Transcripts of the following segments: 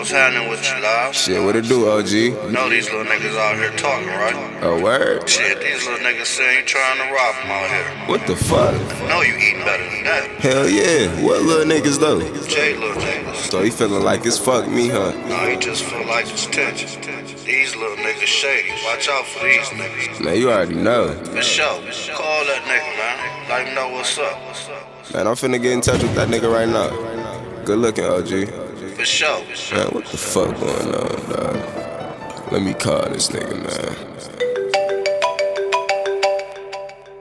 What's happening with you, live? Shit, what it do, OG? Know these little niggas out here talking, right? A word? Shit, these little niggas say you trying to rob them out here. What the fuck? Know you eating better than that. Hell yeah. What little niggas though? J little niggas. So he feeling like it's fuck me, huh? No, he just feel like it's tension. These little niggas shady. Watch out for these niggas. Man, you already know. For sure. Call that nigga, man. Let him know what's up. Man, I'm finna get in touch with that nigga right now. Good looking, OG. For sure. Man, what the fuck going on, dog? Let me call this nigga, man.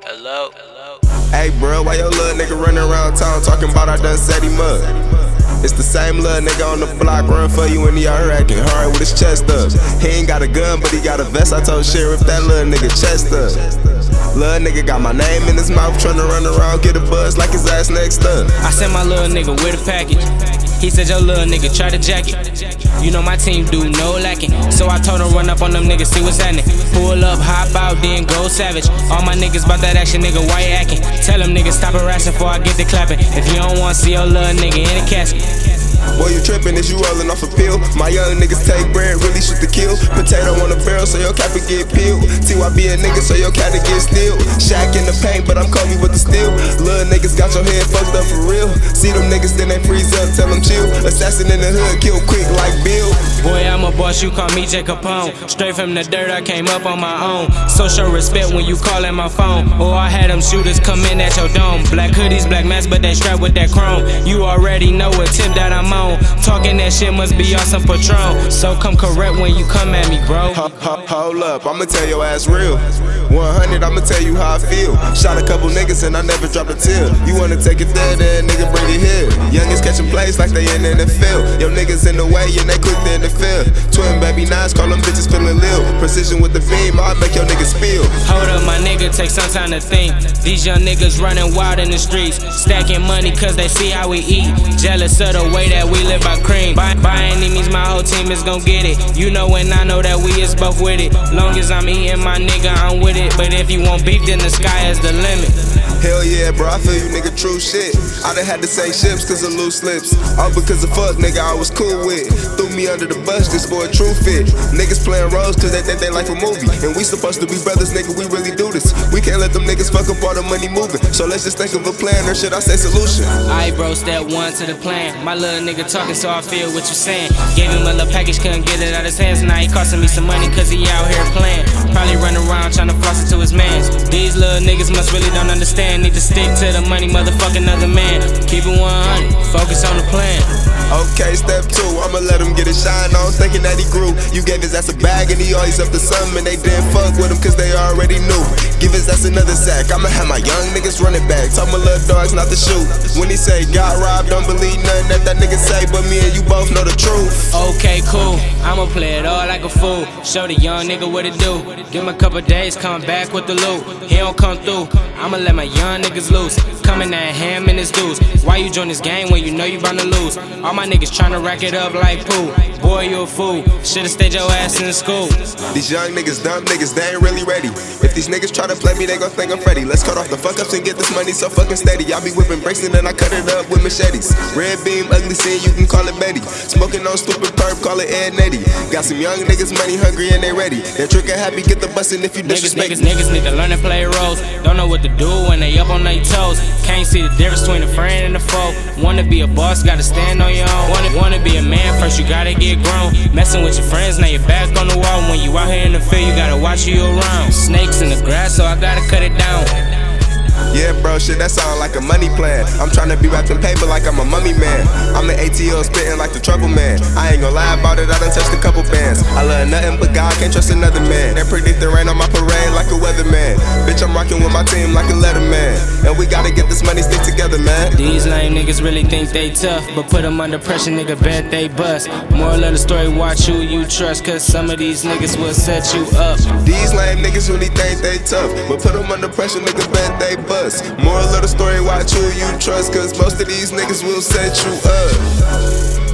Hello. Hello. Hey, bro, why your little nigga running around town talking about I done set him up? It's the same little nigga on the block run for you when he out here acting hard with his chest up. He ain't got a gun, but he got a vest. I told Sheriff that little nigga chest up. Little nigga got my name in his mouth, tryna run around, get a buzz like his ass next up. I sent my little nigga with a package. He said your little nigga try to jack it. You know my team do no lacking. So I told him run up on them niggas, see what's happening. Pull up, hop out, then go savage. All my niggas bout that action, nigga, why you acting? Tell them niggas stop harassing before I get the clapping. If you don't wanna see your little nigga in the casket. Boy, you trippin', is you rollin' off a pill? My young niggas take bread, really shoot the kill. Potato on the barrel, so your cap get peeled. TYB a nigga, so your cat get stilled. Shack in the paint, but I'm Kobe with the steel. Little niggas got your head fucked up for real. See them niggas, then they freeze up, tell them chill. Assassin in the hood, kill quick like Bill. Boy, I'm a boss, you call me J Capone. Straight from the dirt, I came up on my own. So show respect when you callin' my phone. Or I had them shooters come in at your dome. Black hoodies, black masks, but they strapped with that chrome. You already know what tip that I'm on. Talking that shit must be awesome Patron. So come correct when you come at me, bro. Ho- ho- Hold up, I'ma tell your ass real. 100, I'ma tell you how I feel. Shot a couple niggas and I never dropped a tear. You wanna take it there, then nigga bring it here. Youngest catching plays like they in the NFL. Yo niggas in the way and they quick to interfere. Twin baby nines, call them bitches feeling lil. Precision with the beam, I'll make your niggas feel. Hold up, my nigga, take some time to think. These young niggas running wild in the streets, stacking money cause they see how we eat. Jealous of the way that we live by cream. By, by any means, my whole team is gon' get it. You know and I know that we is both with it. Long as I'm eating my nigga, I'm with it. But if you want beef, then the sky is the limit. Hell yeah, bro, I feel you, nigga, true shit. I done had to say ships cause of loose slips. All because of fuck, nigga, I was cool with. Threw me under the bus, this boy true fit. Niggas playing roles cause they think they like a movie. And we supposed to be brothers, nigga, we really do this. We can't let them niggas fuck up all the money moving. So let's just think of a plan, or should I say solution? Alright, bro, step one to the plan. My little nigga talking, so I feel what you saying. Gave him a little package, couldn't get it out his hands. Now he costing me some money, cause he out here playing. Probably running around trying to floss it to his mans. These little niggas must really don't understand. Need to stick to the money, motherfucking other man. Keep it 100, focus on the plan. Okay, step two, I'ma let him get his shine on, thinking that he grew. You gave his ass a bag and he always up to something, and they didn't fuck with him cause they already knew. Give his ass another sack, I'ma have my young niggas running back. Tell my little dogs not to shoot. When he say got robbed, don't believe nothing that that nigga say, but me and you both know the truth. Okay, cool. I'ma play it all like a fool. Show the young nigga what it do. Give him a couple days, come back with the loot. He don't come through. I'ma let my young niggas loose. Coming at him and his dudes. Why you join this game when you know you bound to lose? All my niggas tryna rack it up like poo. Boy, you a fool. Should've stayed your ass in school. These young niggas, dumb niggas, they ain't really ready. If these niggas try to play me, they gon' think I'm Freddy. Let's cut off the fuck ups and get this money so fucking steady. I be whipping breaks and then I cut it up with machetes. Red beam, ugly scene, you can call it Betty. Smoking on stupid perp, call it Ed Netty. Got some young niggas, money hungry and they ready. They're trigger happy, get the bustin' if you Niggas, disrespect. niggas, niggas need to learn to play roles. Don't know what to do when they up on their toes. Can't see the difference between a friend and a foe. Wanna be a boss, gotta stand on your own. Wanna, wanna be a man first, you gotta get grown. Messing with your friends, now you're back on the wall. When you out here in the field, you gotta watch who you around. Snakes in the grass, so I gotta cut it down. Yeah, bro, shit, that sound like a money plan. I'm tryna be wrapped in paper like I'm a mummy man. I'm an ATL spitting like the trouble man. I ain't gonna lie about it, I done touched a couple bands. I love nothing but God, can't trust another man. They predict the rain on my parade like a weatherman. Bitch, I'm rocking with my team like a letterman. And we gotta get this money stick together, man. These lame niggas really think they tough, but put them under pressure, nigga, bet they bust. Moral of the story, watch who you trust, cause some of these niggas will set you up. These lame niggas really think they tough, but put them under pressure, nigga, bet they bust. Moral of the story, watch who you trust, cause most of these niggas will set you up.